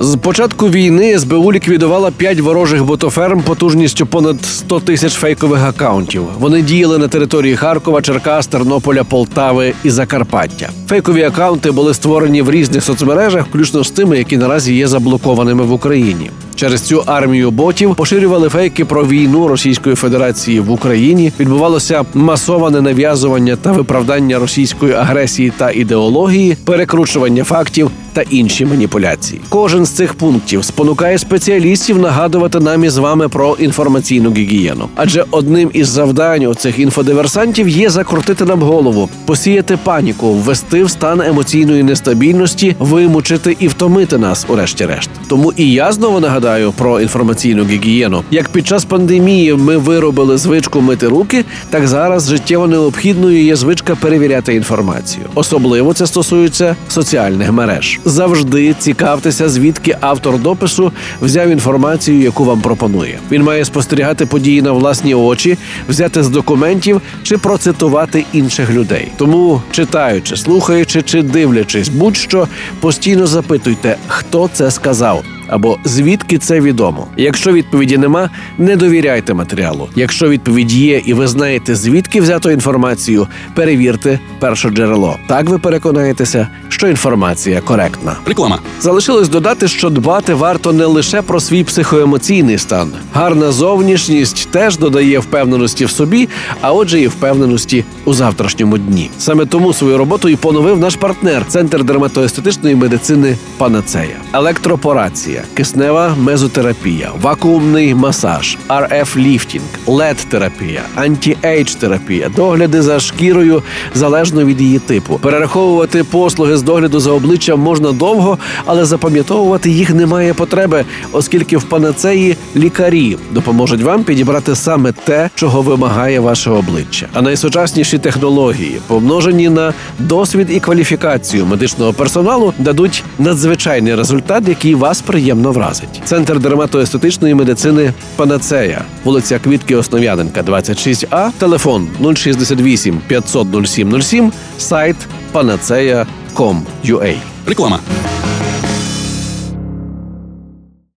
З початку війни СБУ ліквідувала п'ять ворожих ботоферм потужністю понад 100 тисяч фейкових акаунтів. Вони діяли на території Харкова, Черкас, Тернополя, Полтави і Закарпаття. Фейкові акаунти були створені в різних соцмережах, включно з тими, які наразі є заблокованими в Україні. Через цю армію ботів поширювали фейки про війну Російської Федерації в Україні. Відбувалося масоване нав'язування та виправдання російської агресії та ідеології, перекручування фактів та інші маніпуляції. Кожен з цих пунктів спонукає спеціалістів нагадувати нам із вами про інформаційну гігієну. Адже одним із завдань у цих інфодиверсантів є закрутити нам голову, посіяти паніку, ввести в стан емоційної нестабільності, вимучити і втомити нас, урешті-решт. Тому і я знову нагадаю про інформаційну гігієну. Як під час пандемії ми виробили звичку мити руки, так зараз життєво необхідною є звичка перевіряти інформацію. Особливо це стосується соціальних мереж. Завжди цікавтеся, звідки автор допису взяв інформацію, яку вам пропонує. Він має спостерігати події на власні очі, взяти з документів чи процитувати інших людей. Тому, читаючи, слухаючи чи дивлячись, будь-що постійно запитуйте, хто це сказав. Або звідки це відомо? Якщо відповіді нема, не довіряйте матеріалу. Якщо відповідь є, і ви знаєте звідки взято інформацію, перевірте перше джерело. Так ви переконаєтеся, що інформація коректна. Реклама. Залишилось додати, що дбати варто не лише про свій психоемоційний стан. Гарна зовнішність теж додає впевненості в собі, а отже, і впевненості у завтрашньому дні. Саме тому свою роботу і поновив наш партнер Центр дерматоестетичної медицини Панацея, електропорація, киснева мезотерапія, вакуумний масаж, RF ліфтінг, LED терапія anti-age терапія, догляди за шкірою залежно від її типу. Перераховувати послуги з догляду за обличчям можна довго, але запам'ятовувати їх немає потреби, оскільки в панацеї лікарі допоможуть вам підібрати саме те, чого вимагає ваше обличчя. А найсучасніші технології, помножені на досвід і кваліфікацію медичного персоналу, дадуть надзвичайний результат, який вас приємно вразить. Центр дерматоестетичної медицини Панацея, вулиця Квітки Основ'яненка, 26А, телефон 068 500 0707, сайт panaceia.com.ua. Реклама.